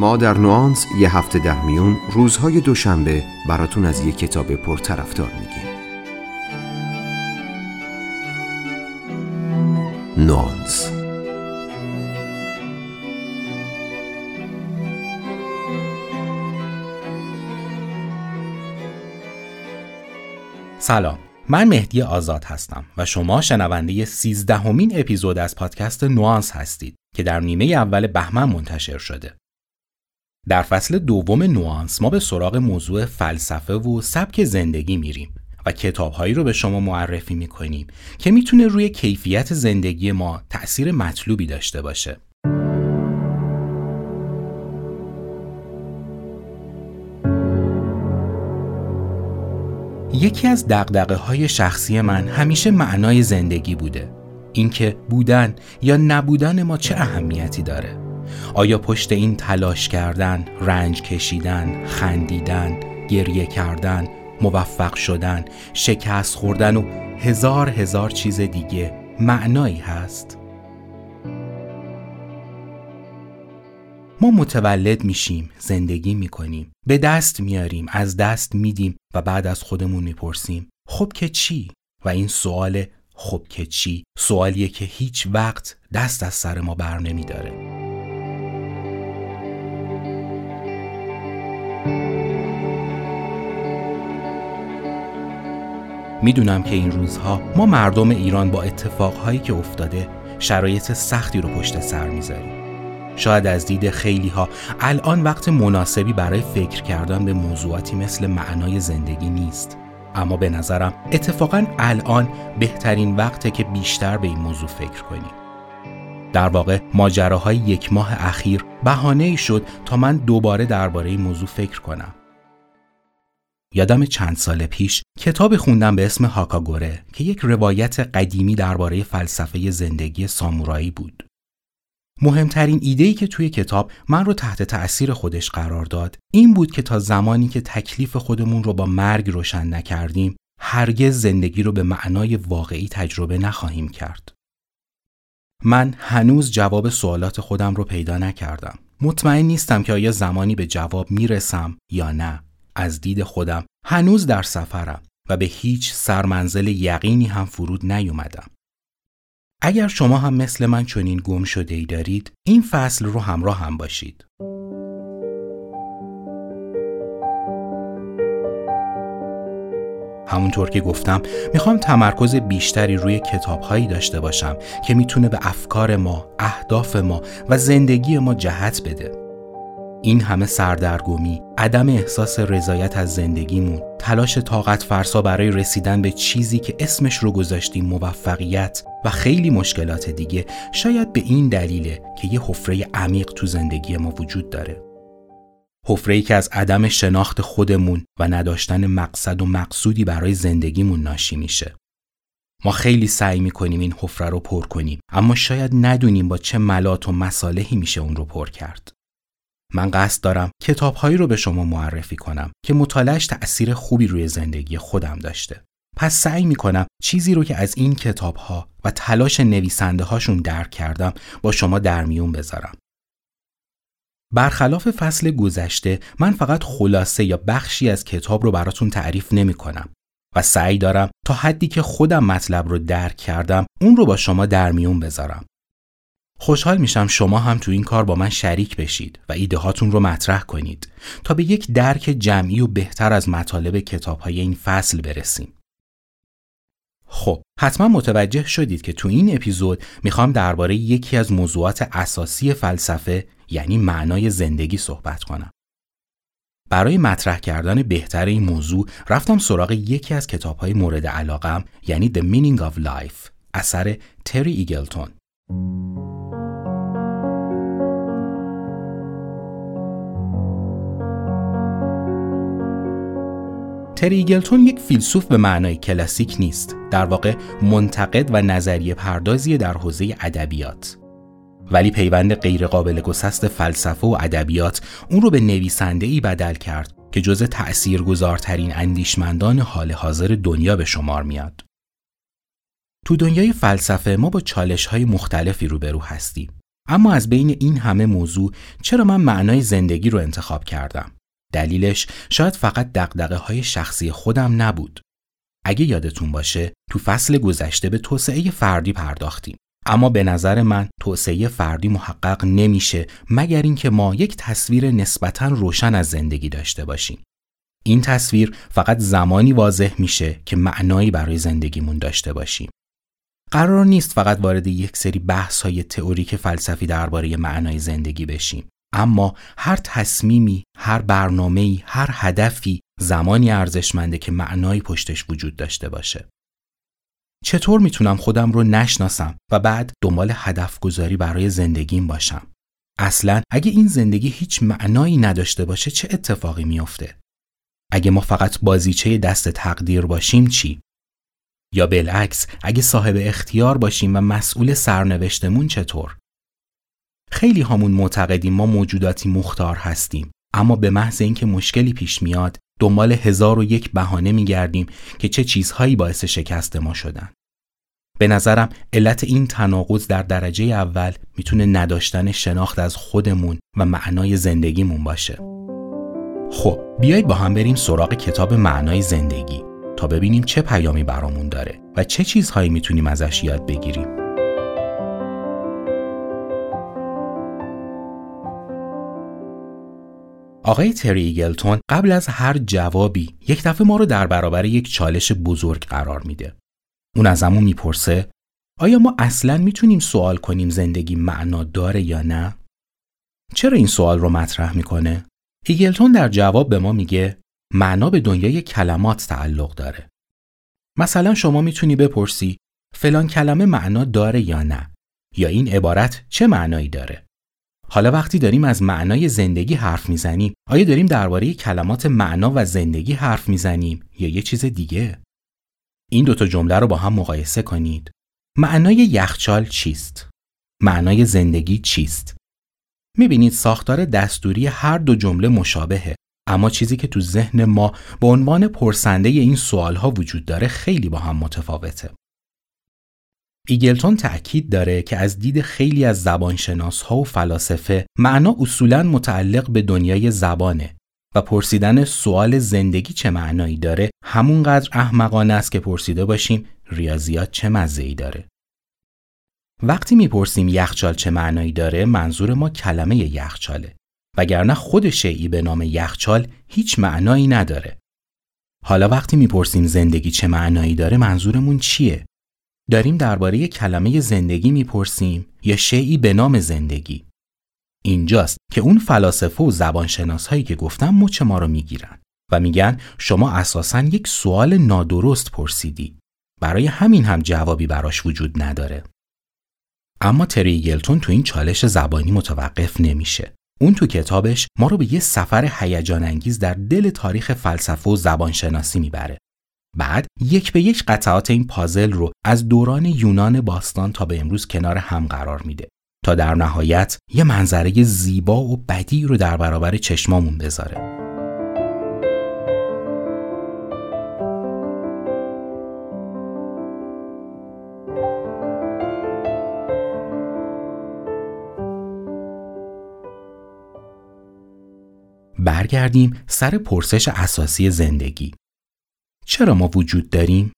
ما در نوانس یه هفته در میون روزهای دوشنبه براتون از یه کتاب پرطرفدار میگیم. نوانس. سلام. من مهدی آزاد هستم و شما شنونده سیزدهمین اپیزود از پادکست نوانس هستید که در نیمه اول بهمن منتشر شده. در فصل دوم نوانس ما به سراغ موضوع فلسفه و سبک زندگی میریم و کتابهایی رو به شما معرفی می‌کنیم که می‌تونه روی کیفیت زندگی ما تأثیر مطلوبی داشته باشه. یکی از دقدقه های شخصی من همیشه معنای زندگی بوده اینکه بودن یا نبودن ما چه اهمیتی داره آیا پشت این تلاش کردن، رنج کشیدن، خندیدن، گریه کردن، موفق شدن، شکست خوردن و هزار هزار چیز دیگه معنایی هست؟ ما متولد میشیم، زندگی می‌کنیم، به دست میاریم، از دست میدیم و بعد از خودمون می‌پرسیم خب که چی؟ و این سوال خب که چی؟ سوالیه که هیچ وقت دست از سر ما بر نمیداره. می‌دونم که این روزها ما مردم ایران با اتفاقهایی که افتاده شرایط سختی رو پشت سر می‌ذاریم. شاید از دید خیلی ها الان وقت مناسبی برای فکر کردن به موضوعاتی مثل معنای زندگی نیست. اما به نظرم اتفاقا الان بهترین وقته که بیشتر به این موضوع فکر کنیم. در واقع ماجراهای یک ماه اخیر بهانه ای شد تا من دوباره درباره این موضوع فکر کنم. یادم چند سال پیش کتاب خوندم به اسم هاکاگوره که یک روایت قدیمی درباره فلسفه زندگی سامورایی بود مهمترین ایده‌ای که توی کتاب من رو تحت تأثیر خودش قرار داد این بود که تا زمانی که تکلیف خودمون رو با مرگ روشن نکردیم هرگز زندگی رو به معنای واقعی تجربه نخواهیم کرد. من هنوز جواب سوالات خودم رو پیدا نکردم. مطمئن نیستم که آیا زمانی به جواب می‌رسم یا نه. از دید خودم هنوز در سفرم و به هیچ سرمنزل یقینی هم فرود نیومدم. اگر شما هم مثل من چنین گم شده ای دارید این فصل رو همراه هم باشید همونطور که گفتم می‌خوام تمرکز بیشتری روی کتابهایی داشته باشم که می‌تونه به افکار ما، اهداف ما و زندگی ما جهت بده این همه سردرگمی، عدم احساس رضایت از زندگیمون، تلاش طاقت فرسا برای رسیدن به چیزی که اسمش رو گذاشتیم موفقیت و خیلی مشکلات دیگه شاید به این دلیله که یه حفره عمیق تو زندگی ما وجود داره. حفره که از عدم شناخت خودمون و نداشتن مقصد و مقصودی برای زندگیمون ناشی میشه. ما خیلی سعی می‌کنیم این حفره رو پر کنیم اما شاید ندونیم با چه ملات و مصالحی میشه اون رو پر کرد. من قصد دارم کتابهایی رو به شما معرفی کنم که مطالعش تأثیر خوبی روی زندگی خودم داشته. پس سعی می کنم چیزی رو که از این کتاب ها و تلاش نویسنده هاشون درک کردم با شما در میون بذارم. برخلاف فصل گذشته من فقط خلاصه یا بخشی از کتاب رو براتون تعریف نمی کنم و سعی دارم تا حدی که خودم مطلب رو درک کردم اون رو با شما در میون بذارم. خوشحال میشم شما هم تو این کار با من شریک بشید و ایده هاتون رو مطرح کنید تا به یک درک جمعی و بهتر از مطالب کتاب های این فصل برسیم. خب حتما متوجه شدید که تو این اپیزود می‌خوام درباره یکی از موضوعات اساسی فلسفه یعنی معنای زندگی صحبت کنم. برای مطرح کردن بهتر این موضوع رفتم سراغ یکی از کتاب های مورد علاقم یعنی The Meaning of Life اثر تری ایگلتون. تریگلتون یک فیلسوف به معنای کلاسیک نیست در واقع منتقد و نظریه پردازی در حوزه ادبیات ولی پیوند غیرقابل گسست فلسفه و ادبیات اون رو به نویسنده ای بدل کرد که جز تأثیرگذارترین اندیشمندان حال حاضر دنیا به شمار میاد. تو دنیای فلسفه ما با چالش های مختلفی روبرو هستیم. اما از بین این همه موضوع چرا من معنای زندگی رو انتخاب کردم؟ دلیلش شاید فقط دقدقه های شخصی خودم نبود. اگه یادتون باشه تو فصل گذشته به توسعه فردی پرداختیم. اما به نظر من توسعه فردی محقق نمیشه مگر اینکه ما یک تصویر نسبتا روشن از زندگی داشته باشیم. این تصویر فقط زمانی واضح میشه که معنایی برای زندگیمون داشته باشیم. قرار نیست فقط وارد یک سری بحث های تئوریک فلسفی درباره معنای زندگی بشیم. اما هر تصمیمی، هر برنامه‌ای، هر هدفی زمانی ارزشمنده که معنایی پشتش وجود داشته باشه. چطور می‌تونم خودم رو نشناسم و بعد دنبال هدف گذاری برای زندگیم باشم؟ اصلا اگه این زندگی هیچ معنایی نداشته باشه چه اتفاقی میافته؟ اگه ما فقط بازیچه دست تقدیر باشیم چی؟ یا بالعکس اگه صاحب اختیار باشیم و مسئول سرنوشتمون چطور؟ خیلی همون معتقدیم ما موجوداتی مختار هستیم اما به محض اینکه مشکلی پیش میاد دنبال هزار و یک بهانه میگردیم که چه چیزهایی باعث شکست ما شدن. به نظرم علت این تناقض در درجه اول می‌تونه نداشتن شناخت از خودمون و معنای زندگیمون باشه. خب بیایید با هم بریم سراغ کتاب معنای زندگی تا ببینیم چه پیامی برامون داره و چه چیزهایی می‌تونیم ازش یاد بگیریم. آقای تری ایگلتون قبل از هر جوابی یک دفعه ما رو در برابر یک چالش بزرگ قرار میده. اون از همون می‌پرسه آیا ما اصلا می‌تونیم سوال کنیم زندگی معنا داره یا نه؟ چرا این سوال رو مطرح می‌کنه؟ ایگلتون در جواب به ما میگه معنا به دنیای کلمات تعلق داره. مثلا شما می‌تونی بپرسی فلان کلمه معنا داره یا نه؟ یا این عبارت چه معنایی داره؟ حالا وقتی داریم از معنای زندگی حرف می‌زنیم آیا داریم درباره کلمات معنا و زندگی حرف می‌زنیم یا یه چیز دیگه؟ این دوتا جمله رو با هم مقایسه کنید. معنای یخچال چیست؟ معنای زندگی چیست؟ می‌بینید ساختار دستوری هر دو جمله مشابهه اما چیزی که تو ذهن ما به عنوان پرسنده این سوال ها وجود داره خیلی با هم متفاوته. ایگلتون تأکید داره که از دید خیلی از زبانشناس ها و فلاسفه معنا اصولا متعلق به دنیای زبانه و پرسیدن سوال زندگی چه معنایی داره همونقدر احمقانه است که پرسیده باشیم ریاضیات چه مزه ای داره. وقتی می‌پرسیم یخچال چه معنایی داره منظور ما کلمه یخچاله وگرنه خود شیعی به نام یخچال هیچ معنایی نداره. حالا وقتی می‌پرسیم زندگی چه معنایی داره منظورمون چیه؟ داریم درباره کلمه زندگی می‌پرسیم یا شیعی به نام زندگی؟ اینجاست که اون فلاسفه و زبانشناس هایی که گفتم مچ ما رو می‌گیرن و میگن شما اساسا یک سوال نادرست پرسیدی. برای همین هم جوابی براش وجود نداره. اما تریگلتون تو این چالش زبانی متوقف نمیشه. اون تو کتابش ما رو به یه سفر هیجان انگیز در دل تاریخ فلسفه و زبانشناسی می‌بره. بعد یک به یک قطعات این پازل رو از دوران یونان باستان تا به امروز کنار هم قرار میده تا در نهایت یه منظره زیبا و بدی رو در برابر چشمامون بذاره. برگردیم سر پرسش اساسی زندگی. چرا ما وجود داریم؟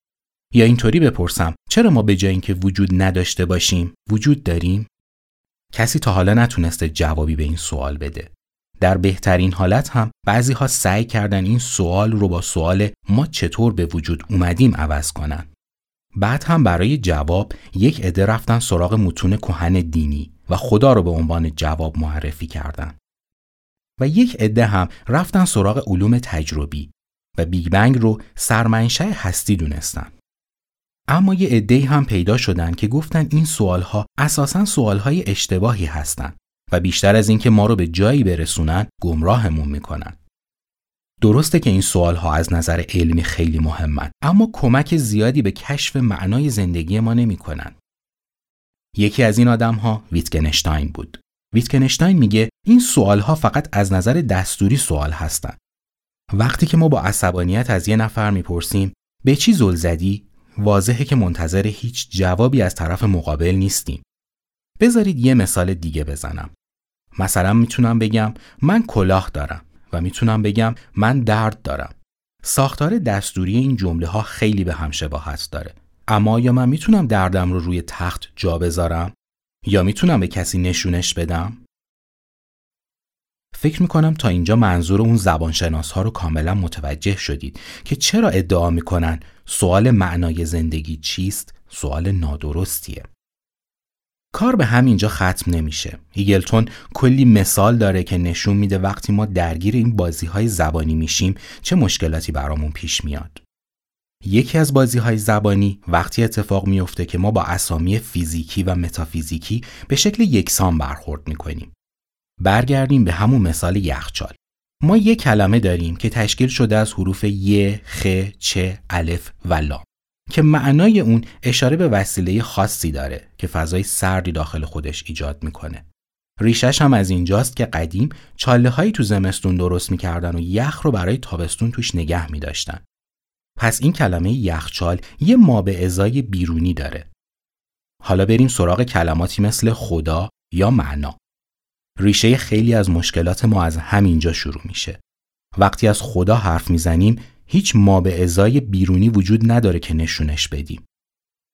یا اینطوری بپرسم چرا ما به جای اینکه وجود نداشته باشیم وجود داریم؟ کسی تا حالا نتونسته جوابی به این سوال بده. در بهترین حالت هم بعضی ها سعی کردن این سوال رو با سوال ما چطور به وجود اومدیم عوض کنن. بعد هم برای جواب یک عده رفتن سراغ متون کهن دینی و خدا رو به عنوان جواب معرفی کردن. و یک عده هم رفتن سراغ علوم تجربی و بیگ بنگ رو سرمنشأ هستی دونستن. اما یه عده هم پیدا شدن که گفتن این سوالها اساسا سوالهای اشتباهی هستند و بیشتر از اینکه ما رو به جایی برسونن گمراهمون می‌کنن. درسته که این سوالها از نظر علمی خیلی مهمن اما کمک زیادی به کشف معنای زندگی ما نمی‌کنن. یکی از این آدم ها ویتگنشتاین بود. ویتگنشتاین میگه این سوال ها فقط از نظر دستوری سوال هستند. وقتی که ما با عصبانیت از یه نفر می‌پرسیم به چی زل زدی واضحه که منتظر هیچ جوابی از طرف مقابل نیستیم. بذارید یه مثال دیگه بزنم. مثلا می‌تونم بگم من کلاه دارم و می‌تونم بگم من درد دارم. ساختار دستوری این جمله ها خیلی به هم شباهت داره. اما یا من می‌تونم دردم رو روی تخت جا بذارم یا می‌تونم به کسی نشونش بدم؟ فکر می‌کنم تا اینجا منظور اون زبانشناس ها رو کاملا متوجه شدید که چرا ادعا می‌کنن سوال معنای زندگی چیست سوال نادرستیه. کار به همینجا ختم نمیشه. ایگلتون کلی مثال داره که نشون میده وقتی ما درگیر این بازی های زبانی میشیم چه مشکلاتی برامون پیش میاد. یکی از بازی های زبانی وقتی اتفاق میفته که ما با اسامی فیزیکی و متافیزیکی به شکل یکسان برخورد می‌کنیم. برگردیم به همون مثال یخچال. ما یک کلمه داریم که تشکیل شده از حروف ی، خ، چ، الف و لام که معنای اون اشاره به وسیله خاصی داره که فضای سردی داخل خودش ایجاد می‌کنه. ریشش هم از اینجاست که قدیم چاله هایی تو زمستون درست می‌کردن و یخ رو برای تابستون توش نگه میداشتن. پس این کلمه یخچال یه ما به ازای بیرونی داره. حالا بریم سراغ کلماتی مثل خدا یا معنا. ریشه خیلی از مشکلات ما از همینجا شروع میشه. وقتی از خدا حرف می‌زنیم هیچ ما به ازای بیرونی وجود نداره که نشونش بدیم.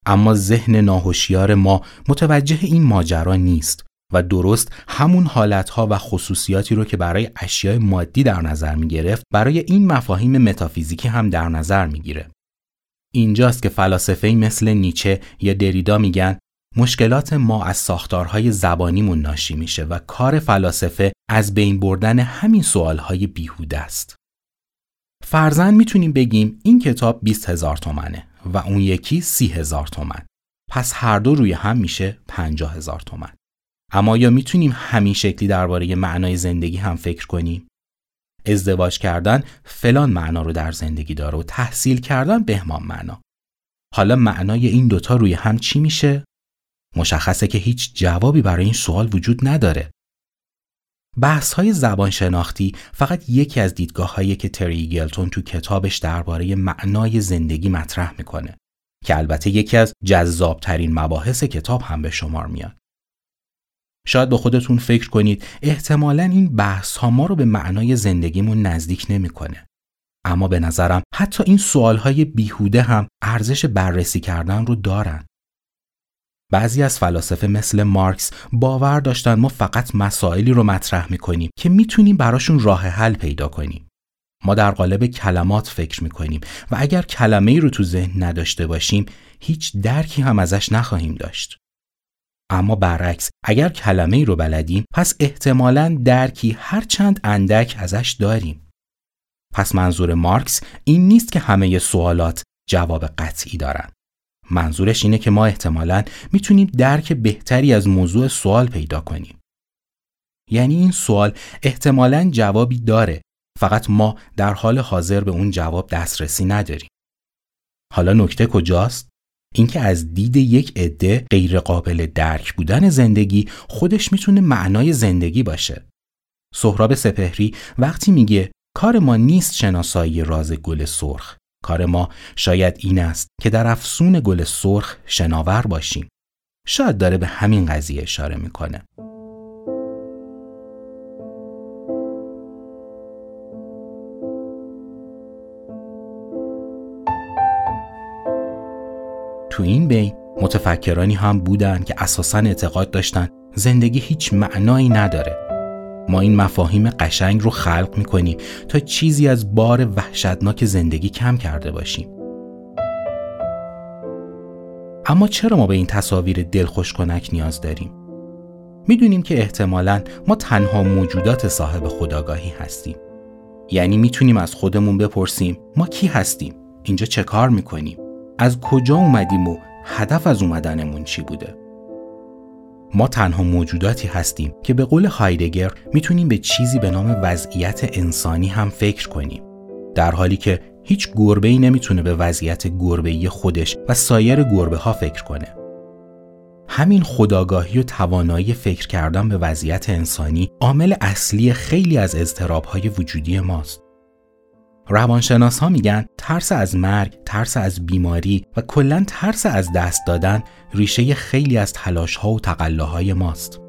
اما ذهن ناهوشیار ما متوجه این ماجرا نیست و درست همون حالتها و خصوصیاتی رو که برای اشیاء مادی در نظر می گرفت برای این مفاهیم متافیزیکی هم در نظر می‌گیره. اینجاست که فلاسفه مثل نیچه یا دریدا میگن مشکلات ما از ساختارهای زبانیمون ناشی میشه و کار فلاسفه از بین بردن همین سوالهای بیهوده است. فرزن می‌تونیم بگیم این کتاب 20 هزار تومنه و اون یکی 30 هزار تومن. پس هر دو روی هم میشه 50 هزار تومن. اما یا می‌تونیم همین شکلی درباره معنای زندگی هم فکر کنیم؟ ازدواج کردن فلان معنا رو در زندگی داره و تحصیل کردن بهمان معنا. حالا معنای این دوتا روی هم چی میشه؟ مشخصه که هیچ جوابی برای این سوال وجود نداره. بحث های زبان شناختی فقط یکی از دیدگاه هایی که تری گلتون تو کتابش درباره معنای زندگی مطرح می‌کنه که البته یکی از جذابترین مباحث کتاب هم به شمار میاد. شاید به خودتون فکر کنید احتمالا این بحث ها ما رو به معنای زندگیمون نزدیک نمی‌کنه. اما به نظرم حتی این سوال های بیهوده هم ارزش بررسی کردن رو دارن. بعضی از فلاسفه مثل مارکس باور داشتن ما فقط مسائلی رو مطرح می‌کنیم که می‌تونیم براشون راه حل پیدا کنیم. ما در قالب کلمات فکر می‌کنیم و اگر کلمه ای رو تو ذهن نداشته باشیم هیچ درکی هم ازش نخواهیم داشت. اما برعکس اگر کلمه ای رو بلدیم پس احتمالا درکی هر چند اندک ازش داریم. پس منظور مارکس این نیست که همه سوالات جواب قطعی دارن. منظورش اینه که ما احتمالا می‌تونیم درک بهتری از موضوع سوال پیدا کنیم. یعنی این سوال احتمالا جوابی داره فقط ما در حال حاضر به اون جواب دسترسی نداریم. حالا نکته کجاست؟ اینکه از دید یک عده غیرقابل درک بودن زندگی خودش می‌تونه معنای زندگی باشه. سهراب سپهری وقتی میگه کار ما نیست شناسایی راز گل سرخ کار ما شاید این است که در افسون گل سرخ شناور باشیم. شاید داره به همین قضیه اشاره می‌کنه. تو این بین متفکرانی هم بودن که اساسا اعتقاد داشتن زندگی هیچ معنایی نداره ما این مفاهیم قشنگ رو خلق می‌کنیم تا چیزی از بار وحشتناک زندگی کم کرده باشیم اما چرا ما به این تصاویر دلخوش کنک نیاز داریم؟ می‌دونیم که احتمالا ما تنها موجودات صاحب خداگاهی هستیم یعنی می‌تونیم از خودمون بپرسیم ما کی هستیم؟ اینجا چه کار می‌کنیم؟ از کجا اومدیم و هدف از اومدنمون چی بوده؟ ما تنها موجوداتی هستیم که به قول هایدگر می‌تونیم به چیزی به نام وضعیت انسانی هم فکر کنیم. در حالی که هیچ گربه ای نمی‌تونه به وضعیت گربه خودش و سایر گربه ها فکر کنه. همین خداگاهی و توانایی فکر کردن به وضعیت انسانی عامل اصلی خیلی از اضطراب های وجودی ماست. روانشناس ها میگن ترس از مرگ، ترس از بیماری و کلا ترس از دست دادن ریشه خیلی از تلاش ها و تقلاهای ماست.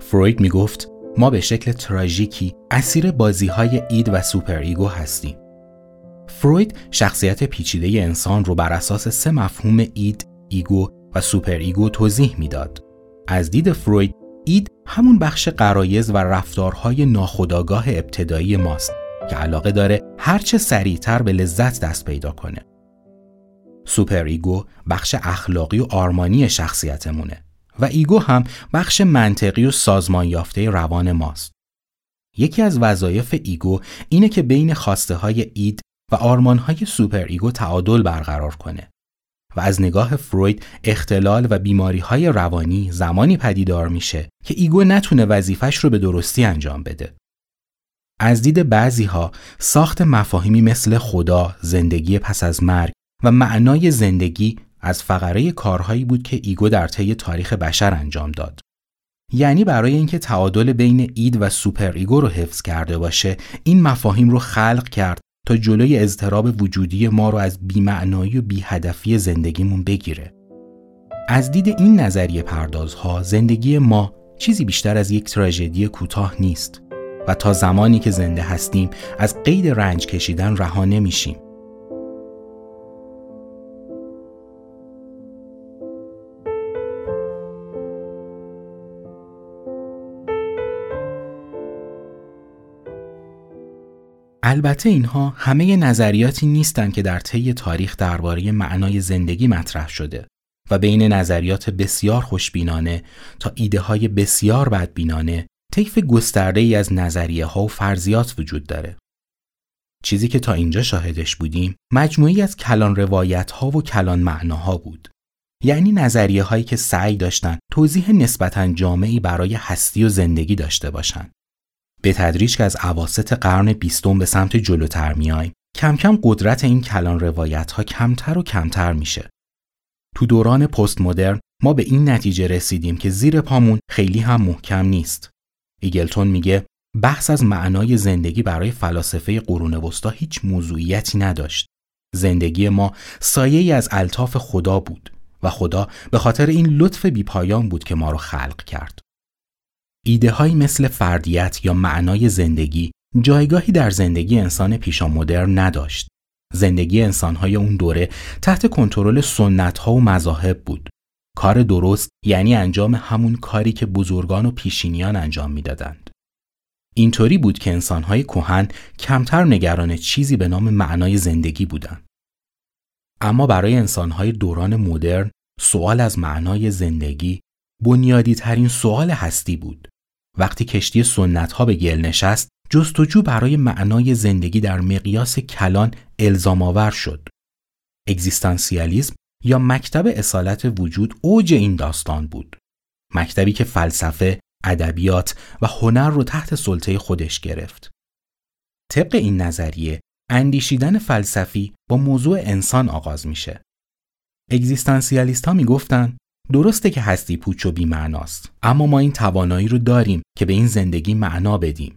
فروید می‌گفت ما به شکل تراژیکی اسیر بازی های id و superego هستیم. فروید شخصیت پیچیده انسان رو بر اساس سه مفهوم id، ego و superego توضیح می‌داد. از دید فروید id همون بخش غرایز و رفتارهای ناخودآگاه ابتدایی ماست که علاقه داره هرچه سریعتر به لذت دست پیدا کنه. superego بخش اخلاقی و آرمانی شخصیتمونه و ego هم بخش منطقی و سازمان یافته روان ماست. یکی از وظایف ego اینه که بین خواسته های id و آرمان های superego تعادل برقرار کنه. و از نگاه فروید اختلال و بیماری های روانی زمانی پدیدار میشه که ego نتونه وظیفش رو به درستی انجام بده. از دید بعضی ها ساخت مفاهیمی مثل خدا، زندگی پس از مرگ و معنای زندگی از فقره کارهایی بود که ego در طی تاریخ بشر انجام داد. یعنی برای اینکه تعادل بین id و superego رو حفظ کرده باشه این مفاهیم رو خلق کرد تا جلوی اضطراب وجودی ما رو از بیمعنایی و بیهدفی زندگیمون بگیره. از دید این نظریه پردازها زندگی ما چیزی بیشتر از یک تراژدی کوتاه نیست و تا زمانی که زنده هستیم از قید رنج کشیدن رها نمیشیم. البته اینها همه نظریاتی نیستند که در طی تاریخ درباره معنای زندگی مطرح شده و بین نظریات بسیار خوشبینانه تا ایده های بسیار بدبینانه طیف گسترده ای از نظریه ها و فرضیات وجود داره. چیزی که تا اینجا شاهدش بودیم مجموعی از کلان روایت ها و کلان معناها بود. یعنی نظریه هایی که سعی داشتن توضیح نسبتا جامعی برای هستی و زندگی داشته باشند. به تدریج که از عواست قرن بیستم به سمت جلوتر میایم کم کم قدرت این کلان روایت ها کمتر و کمتر میشه. تو دوران پست مدرن ما به این نتیجه رسیدیم که زیر پامون خیلی هم محکم نیست. ایگلتون میگه بحث از معنای زندگی برای فلاسفه قرون وسطا هیچ موضوعیتی نداشت. زندگی ما سایه ای از الطاف خدا بود و خدا به خاطر این لطف بیپایان بود که ما رو خلق کرد. ایده مثل فردیت یا معنای زندگی جایگاهی در زندگی انسان پیشا مدرن نداشت. زندگی انسانهای اون دوره تحت کنترل سنت ها و مذاهب بود. کار درست یعنی انجام همون کاری که بزرگان و پیشینیان انجام می‌دادند. اینطوری بود که انسانهای کهن کمتر نگران چیزی به نام معنای زندگی بودند. اما برای انسانهای دوران مدرن سوال از معنای زندگی بنیادی ترین سوال هستی بود. وقتی کشتی سنت ها به گل نشست جستجو برای معنای زندگی در مقیاس کلان الزام آور شد. اگزیستانسیالیسم یا مکتب اصالت وجود اوج این داستان بود. مکتبی که فلسفه، ادبیات و هنر رو تحت سلطه خودش گرفت. طبق این نظریه اندیشیدن فلسفی با موضوع انسان آغاز میشه. اگزیستانسیالیست ها می‌گفتن درسته که هستی پوچ و بیمعناست اما ما این توانایی رو داریم که به این زندگی معنا بدیم.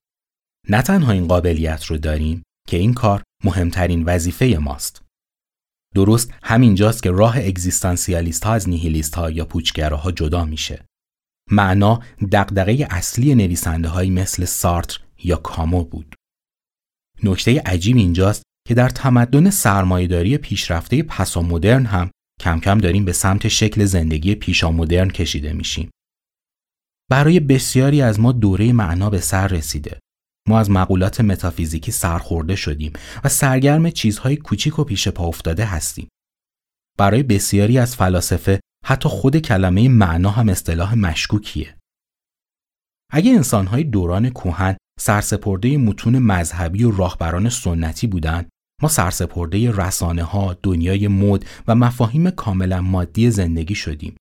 نه تنها این قابلیت رو داریم که این کار مهمترین وظیفه ماست. درست همینجاست که راه اگزیستانسیالیست ها از نیهیلیست ها یا پوچگراها جدا میشه. معنا دغدغه اصلی نویسنده های مثل سارتر یا کامو بود. نکته عجیب اینجاست که در تمدن سرمایهداری پیشرفته پسا مدرن هم کم کم داریم به سمت شکل زندگی پیشا مدرن کشیده میشیم. برای بسیاری از ما دوره معنا به سر رسیده. ما از مقولات متافیزیکی سرخورده شدیم و سرگرم چیزهای کوچیک و پیش پا افتاده هستیم. برای بسیاری از فلاسفه حتی خود کلمه معنا هم اصطلاح مشکوکیه. اگه انسانهای دوران کوهن سرسپرده متون مذهبی و راهبران سنتی بودند ما سرسپرده رسانه ها، دنیای مد و مفاهیم کاملا مادی زندگی شدیم.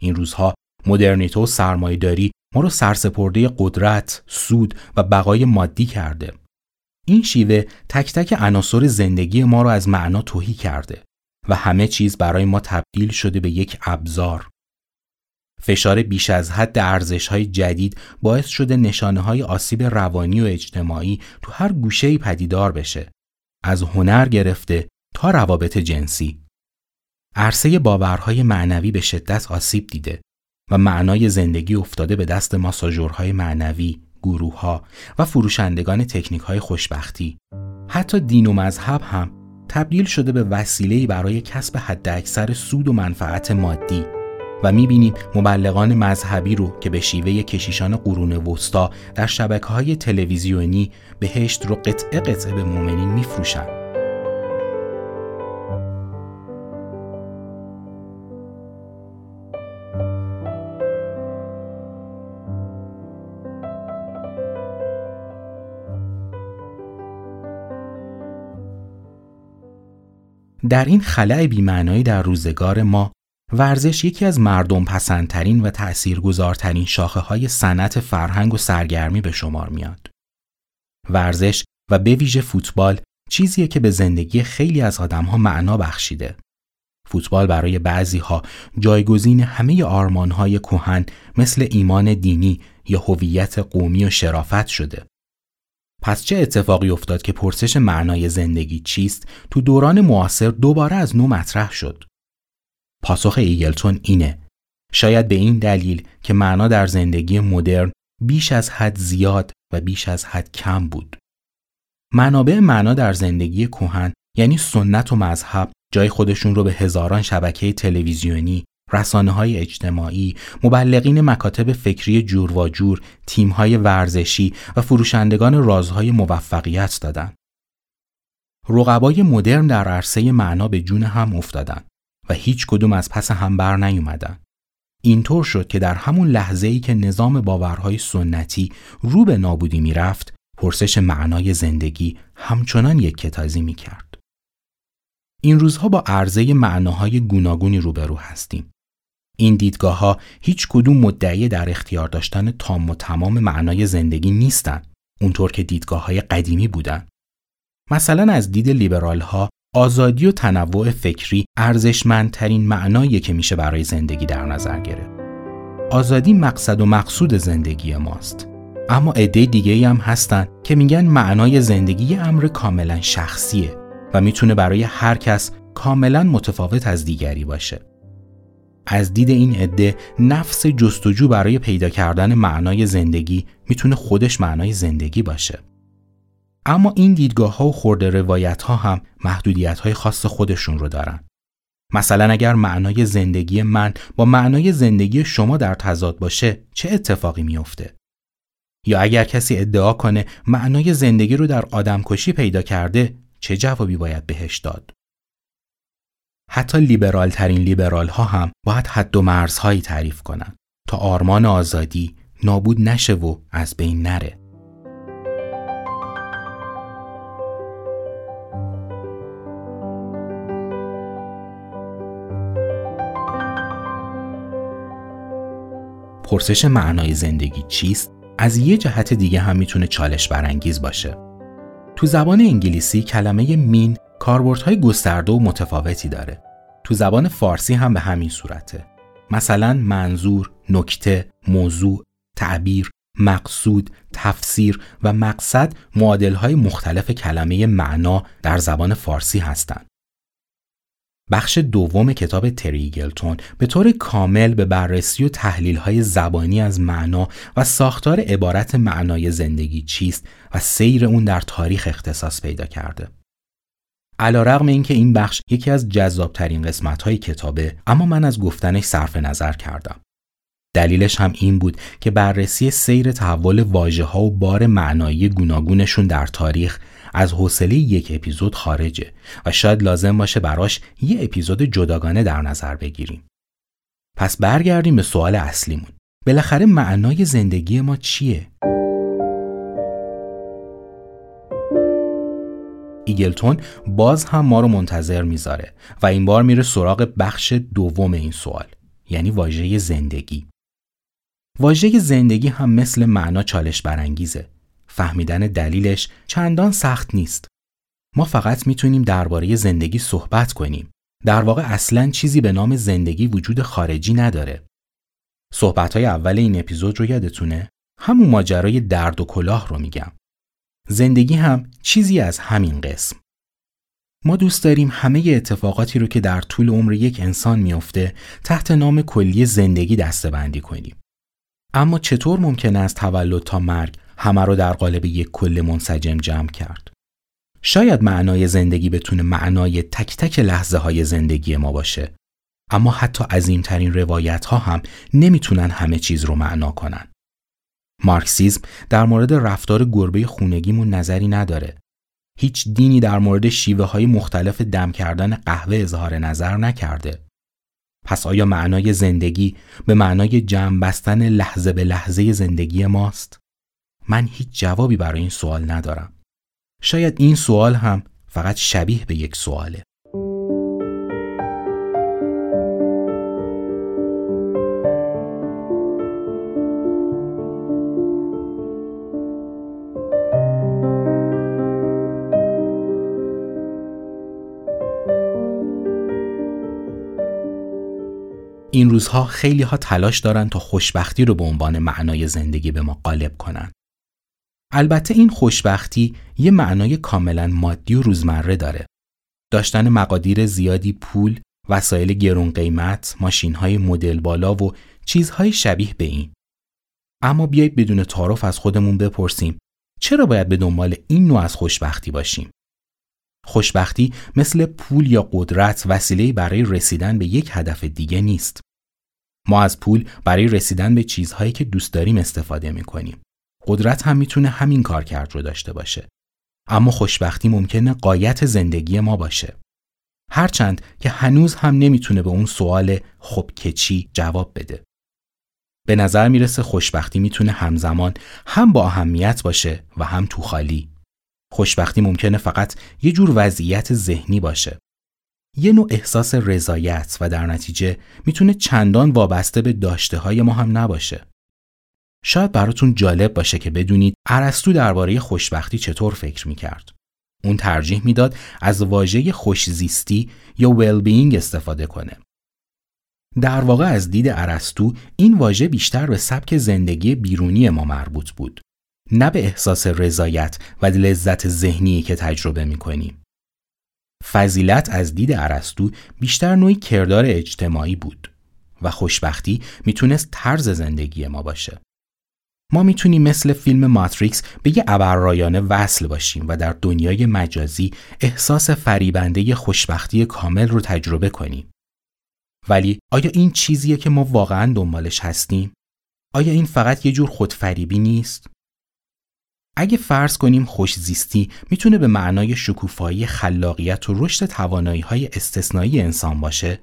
این روزها مدرنیته و سرمایهداری ما رو سرسپرده قدرت، سود و بقای مادی کرده. این شیوه تک تک عناصر زندگی ما رو از معنا توهی کرده و همه چیز برای ما تبدیل شده به یک ابزار. فشار بیش از حد ارزش های جدید باعث شده نشانه های آسیب روانی و اجتماعی تو هر گوشه پدیدار بشه. از هنر گرفته تا روابط جنسی. عرصه باورهای معنوی به شدت آسیب دیده و معنای زندگی افتاده به دست ماساژورهای معنوی، گروه و فروشندگان تکنیک های خوشبختی. حتی دین و مذهب هم تبدیل شده به وسیله‌ای برای کسب حداکثر سود و منفعت مادی و می‌بینیم مبلغان مذهبی رو که به شیوه کشیشان قرون وسطا در شبکه های تلویزیونی بهشت رو قطعه قطعه به مؤمنین میفروشند. در این خلع بیمعنایی در روزگار ما ورزش یکی از مردم پسندترین و تأثیرگذارترین شاخه های صنعت فرهنگ و سرگرمی به شمار میاد. ورزش و به ویژه فوتبال چیزیه که به زندگی خیلی از آدمها معنا بخشیده. فوتبال برای بعضی ها جایگزین همه آرمان های کوهن مثل ایمان دینی یا هویت قومی و شرافت شده. پس چه اتفاقی افتاد که پرسش معنای زندگی چیست تو دوران معاصر دوباره از نو مطرح شد؟ پاسخ ایگلتون اینه شاید به این دلیل که معنا در زندگی مدرن بیش از حد زیاد و بیش از حد کم بود. منابع معنا در زندگی کوهن یعنی سنت و مذهب جای خودشون رو به هزاران شبکه تلویزیونی، رسانه های اجتماعی، مبلغین مکاتب فکری جور و جور، تیم های ورزشی و فروشندگان رازهای موفقیت دادن. رقبای مدرن در عرصه معنا به جون هم افتادن و هیچ کدوم از پس هم بر نیومدن. اینطور شد که در همون لحظه ای که نظام باورهای سنتی رو به نابودی می‌رفت، پرسش معنای زندگی همچنان یک کتازی می کرد. این روزها با عرضه معناهای گوناگونی روبرو هستیم. این دیدگاه ها هیچ کدوم مدعی در اختیار داشتن تام و تمام معنای زندگی نیستند اونطور که دیدگاه های قدیمی بودند. مثلا از دید لیبرال ها آزادی و تنوع فکری ارزشمندترین معنایی که میشه برای زندگی در نظر گرفت. آزادی مقصد و مقصود زندگی ماست. اما عده دیگه هم هستن که میگن معنای زندگی امر کاملا شخصیه و می‌تونه برای هر کس کاملا متفاوت از دیگری باشه. از دید این عده نفس جستجو برای پیدا کردن معنای زندگی می‌تونه خودش معنای زندگی باشه. اما این دیدگاه ها و خورده روایت ها هم محدودیت های خاص خودشون رو دارن. مثلا اگر معنای زندگی من با معنای زندگی شما در تضاد باشه چه اتفاقی میافته؟ یا اگر کسی ادعا کنه معنای زندگی رو در آدمکشی پیدا کرده چه جوابی باید بهش داد؟ حتی لیبرال ترین لیبرال ها هم باید حد و مرزهایی تعریف کنند تا آرمان آزادی نابود نشه و از بین نره. پرسش معنای زندگی چیست از یه جهت دیگه هم می‌تونه چالش برانگیز باشه. تو زبان انگلیسی کلمه مین کاربردهای گسترده و متفاوتی داره. تو زبان فارسی هم به همین صورته. مثلا منظور، نکته، موضوع، تعبیر، مقصود، تفسیر و مقصد معادلهای مختلف کلمه معنا در زبان فارسی هستند. بخش دوم کتاب تریگلتون به طور کامل به بررسی و تحلیل های زبانی از معنا و ساختار عبارت معنای زندگی چیست و سیر اون در تاریخ اختصاص پیدا کرده. علا رغم اینکه این بخش یکی از جذابترین قسمت های کتابه اما من از گفتنش صرف نظر کردم. دلیلش هم این بود که بررسی سیر تحول واژه ها و بار معنایی گوناگونشون در تاریخ از حوصله یک اپیزود خارجه و شاید لازم باشه براش یه اپیزود جداگانه در نظر بگیریم. پس برگردیم به سوال اصلیمون. بالاخره معنای زندگی ما چیه؟ ایگلتون باز هم ما رو منتظر می‌ذاره و این بار میره سراغ بخش دوم این سوال یعنی واژه زندگی. واژه زندگی هم مثل معنا چالش برانگیزه فهمیدن دلیلش چندان سخت نیست. ما فقط می‌تونیم درباره زندگی صحبت کنیم. در واقع اصلا چیزی به نام زندگی وجود خارجی نداره. صحبت های اول این اپیزود رو یادتونه؟ همون ماجرای درد و کلاه رو میگم. زندگی هم چیزی از همین قسم. ما دوست داریم همه اتفاقاتی رو که در طول عمر یک انسان میافته تحت نام کلی زندگی دستبندی کنیم. اما چطور ممکن است تولد تا مرگ همه رو در قالب یک کل منسجم جمع کرد؟ شاید معنای زندگی بتونه معنای تک تک لحظه های زندگی ما باشه. اما حتی عظیمترین روایت ها هم نمی‌تونن همه چیز رو معنا کنن. مارکسیزم در مورد رفتار گربه خونگیمون نظری نداره. هیچ دینی در مورد شیوه های مختلف دم کردن قهوه اظهار نظر نکرده. پس آیا معنای زندگی به معنای جمع بستن لحظه به لحظه زندگی ماست؟ من هیچ جوابی برای این سوال ندارم. شاید این سوال هم فقط شبیه به یک سواله. این روزها خیلی ها تلاش دارن تا خوشبختی رو به عنوان معنای زندگی به ما غالب کنن. البته این خوشبختی یه معنای کاملا مادی و روزمره داره. داشتن مقادیر زیادی پول، وسایل گرون قیمت، ماشین های مدل بالا و چیزهای شبیه به این. اما بیایید بدون تعارف از خودمون بپرسیم چرا باید به دنبال این نوع از خوشبختی باشیم؟ خوشبختی مثل پول یا قدرت وسیله برای رسیدن به یک هدف دیگه نیست. ما از پول برای رسیدن به چیزهایی که دوست داریم استفاده می کنیم. قدرت هم می‌تونه همین کار کرد رو داشته باشه. اما خوشبختی ممکنه قایت زندگی ما باشه. هرچند که هنوز هم نمی‌تونه به اون سوال خب که چی جواب بده. به نظر می‌رسه خوشبختی می‌تونه همزمان هم با اهمیت باشه و هم تو خالی. خوشبختی ممکنه فقط یه جور وضعیت ذهنی باشه. یه نوع احساس رضایت و در نتیجه می‌تونه چندان وابسته به داشته های ما هم نباشه. شاید براتون جالب باشه که بدونید ارسطو درباره خوشبختی چطور فکر می‌کرد. اون ترجیح می‌داد از واژه خوشزیستی یا well استفاده کنه. در واقع از دید ارسطو این واژه بیشتر به سبک زندگی بیرونی ما مربوط بود. نه به احساس رضایت و لذت ذهنی که تجربه می‌کنیم. فضیلت از دید ارسطو بیشتر نوعی کردار اجتماعی بود و خوشبختی می‌تونست طرز زندگی ما باشه. ما می‌تونیم مثل فیلم ماتریکس به یه ابررایانه وصل باشیم و در دنیای مجازی احساس فریبنده خوشبختی کامل رو تجربه کنیم. ولی آیا این چیزیه که ما واقعا دنبالش هستیم؟ آیا این فقط یه جور خودفریبی نیست؟ اگه فرض کنیم خوشزیستی می‌تونه به معنای شکوفایی خلاقیت و رشد توانایی های استثنایی انسان باشه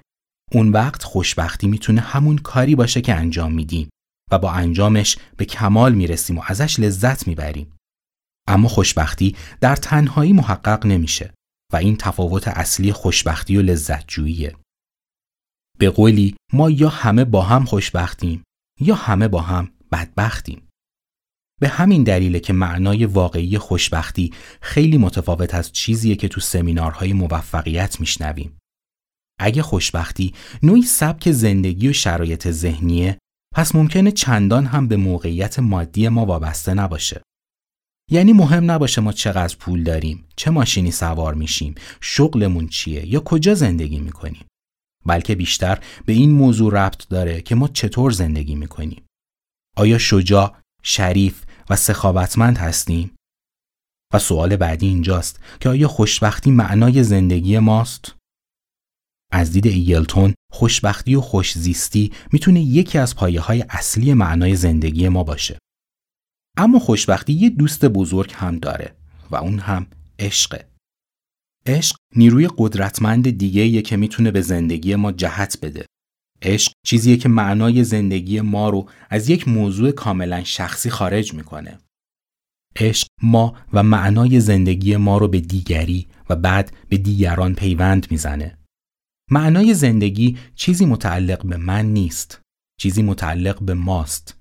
اون وقت خوشبختی می‌تونه همون کاری باشه که انجام میدیم و با انجامش به کمال می‌رسیم و ازش لذت می‌بریم. اما خوشبختی در تنهایی محقق نمیشه و این تفاوت اصلی خوشبختی و لذت جوییه به قولی ما یا همه با هم خوشبختیم یا همه با هم بدبختیم. به همین دلیله که معنای واقعی خوشبختی خیلی متفاوت از چیزیه که تو سمینارهای موفقیت میشنویم. اگه خوشبختی نوعی سبک زندگی و شرایط ذهنیه پس ممکنه چندان هم به موقعیت مادی ما وابسته نباشه. یعنی مهم نباشه ما چقدر پول داریم، چه ماشینی سوار میشیم، شغلمون چیه یا کجا زندگی می‌کنیم. بلکه بیشتر به این موضوع ربط داره که ما چطور زندگی می‌کنیم. آیا شجاع، شریف و سخاوتمند هستیم؟ و سوال بعدی اینجاست که آیا خوشبختی معنای زندگی ماست؟ از دید ایگلتون خوشبختی و خوشزیستی می‌تونه یکی از پایه های اصلی معنای زندگی ما باشه. اما خوشبختی یه دوست بزرگ هم داره و اون هم عشقه. عشق نیروی قدرتمند دیگه که می‌تونه به زندگی ما جهت بده. عشق چیزیه که معنای زندگی ما رو از یک موضوع کاملا شخصی خارج می‌کنه. عشق ما و معنای زندگی ما رو به دیگری و بعد به دیگران پیوند می‌زنه. معنای زندگی چیزی متعلق به من نیست. چیزی متعلق به ماست.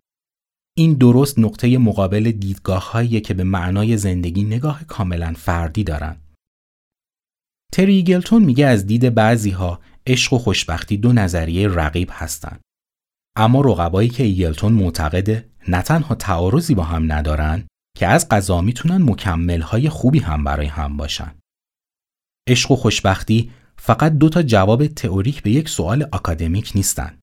این درست نقطه مقابل دیدگاه که به معنای زندگی نگاه کاملا فردی دارن. تری گلتون میگه از دید بعضی ها عشق و خوشبختی دو نظریه رقیب هستند. اما رقبایی که ایگلتون معتقده نه تنها تعارضی با هم ندارن که از قضا می‌تونن مکملهای خوبی هم برای هم باشن. عشق و خوشبختی فقط دو تا جواب تئوریک به یک سوال آکادمیک نیستن.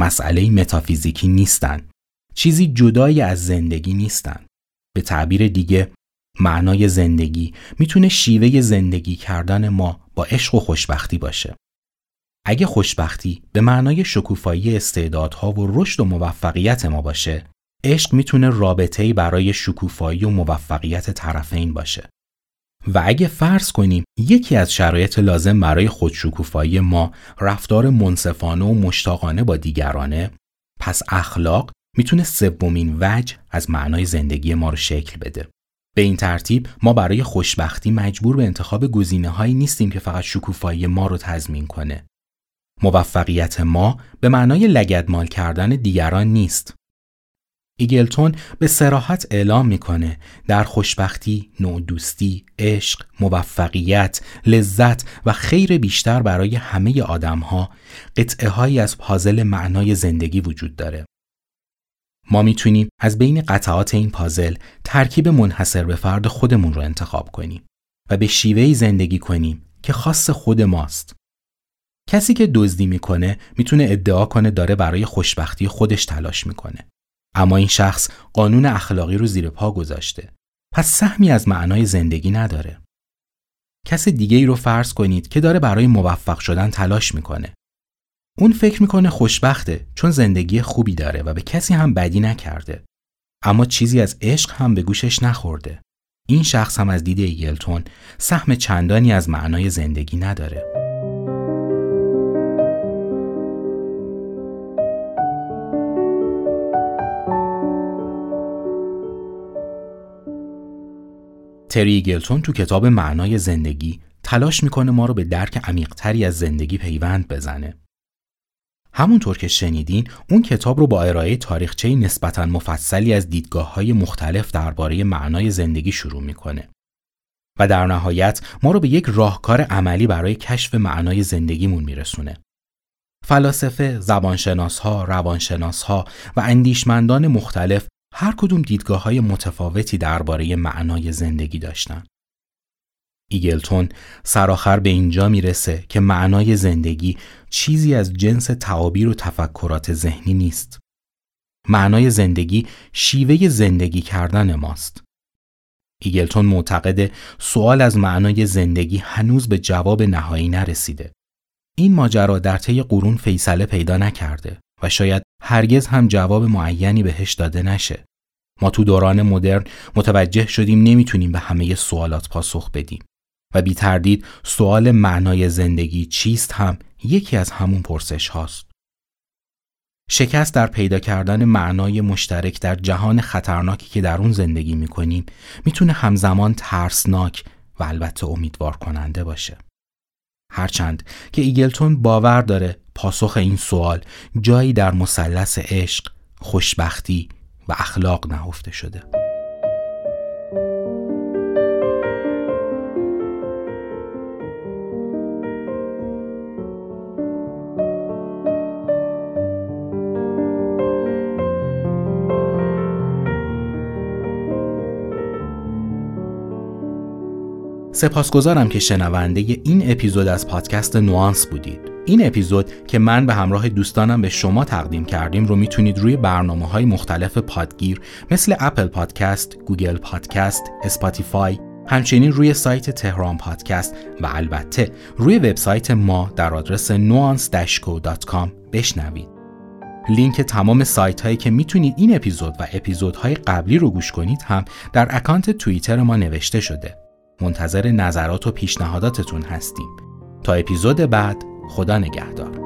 مسئله متافیزیکی نیستن. چیزی جدایی از زندگی نیستن. به تعبیر دیگه معنای زندگی می‌تونه شیوه زندگی کردن ما با عشق و خوشبختی باشه. اگه خوشبختی به معنای شکوفایی استعدادها و رشد و موفقیت ما باشه، عشق می‌تونه رابطه‌ای برای شکوفایی و موفقیت طرفین باشه. و اگه فرض کنیم یکی از شرایط لازم برای خودشکوفایی ما رفتار منصفانه و مشتاقانه با دیگرانه پس اخلاق می‌تونه سومین وجه از معنای زندگی ما رو شکل بده. به این ترتیب ما برای خوشبختی مجبور به انتخاب گزینه هایی نیستیم که فقط شکوفایی ما رو تضمین کنه. موفقیت ما به معنای لگدمال کردن دیگران نیست. ایگلتون به سراحت اعلام می‌کنه در خوشبختی، نوع دوستی، عشق، موفقیت، لذت و خیر بیشتر برای همه آدم ها قطعه هایی از پازل معنای زندگی وجود داره. ما می‌تونیم از بین قطعات این پازل ترکیب منحصر به فرد خودمون رو انتخاب کنیم و به شیوهی زندگی کنیم که خاص خود ماست. کسی که دزدی می‌کنه می‌تونه ادعا کنه داره برای خوشبختی خودش تلاش می‌کنه. اما این شخص قانون اخلاقی رو زیر پا گذاشته. پس سهمی از معنای زندگی نداره. کس دیگه ای رو فرض کنید که داره برای موفق شدن تلاش می‌کنه. اون فکر می‌کنه خوشبخته چون زندگی خوبی داره و به کسی هم بدی نکرده. اما چیزی از عشق هم به گوشش نخورده. این شخص هم از دید ایگلتون سهم چندانی از معنای زندگی نداره. تری ایگلتون تو کتاب معنای زندگی تلاش می‌کنه ما رو به درک عمیقتری از زندگی پیوند بزنه. همونطور که شنیدین اون کتاب رو با ارائه تاریخچه نسبتا مفصلی از دیدگاه های مختلف درباره معنای زندگی شروع می‌کنه و در نهایت ما رو به یک راهکار عملی برای کشف معنای زندگیمون میرسونه. فلاسفه، زبانشناس ها، روانشناس ها و اندیشمندان مختلف هر کدوم دیدگاه های متفاوتی درباره معنای زندگی داشتن. ایگلتون سرآخر به اینجا می‌رسه که معنای زندگی چیزی از جنس تعابیر و تفکرات ذهنی نیست. معنای زندگی شیوه زندگی کردن ماست. ایگلتون معتقد سوال از معنای زندگی هنوز به جواب نهایی نرسیده. این ماجرا در طی قرون فیصله پیدا نکرده و شاید هرگز هم جواب معینی بهش داده نشه. ما تو دوران مدرن متوجه شدیم نمی‌تونیم به همه سوالات پاسخ بدیم. و بی تردید سوال معنای زندگی چیست هم یکی از همون پرسش هاست. شکست در پیدا کردن معنای مشترک در جهان خطرناکی که در اون زندگی می‌کنیم می‌تونه همزمان ترسناک و البته امیدوار کننده باشه. هرچند که ایگلتون باور داره پاسخ این سوال جایی در مثلث عشق، خوشبختی و اخلاق نهفته شده. سپاسگزارم که شنونده این اپیزود از پادکست نوانس بودید. این اپیزود که من به همراه دوستانم به شما تقدیم کردیم رو می‌تونید روی برنامه های مختلف پادگیر مثل Apple Podcast، Google Podcast، Spotify، همچنین روی سایت تهران پادکست و البته روی وبسایت ما در آدرس nuance-co.com بشنوید. لینک تمام سایت هایی که می‌تونید این اپیزود و اپیزودهای قبلی رو گوش کنید هم در اکانت توییتر ما نوشته شده. منتظر نظرات و پیشنهاداتتون هستیم. تا اپیزود بعد خدا نگهدار.